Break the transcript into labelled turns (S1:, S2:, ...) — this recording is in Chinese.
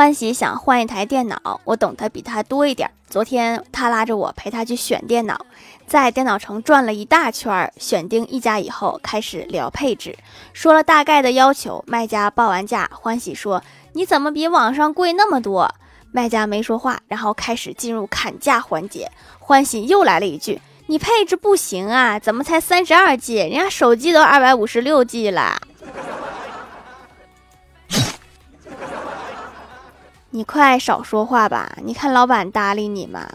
S1: 欢喜想换一台电脑，我懂得比他多一点。昨天他拉着我陪他去选电脑，在电脑城转了一大圈，选定一家以后，开始聊配置，说了大概的要求。卖家报完价，欢喜说：“你怎么比网上贵那么多？”卖家没说话，然后开始进入砍价环节。欢喜又来了一句：“你配置不行啊，怎么才三十二 G？人家手机都二百五十六 G 了。”你快少说话吧！你看老板搭理你吗？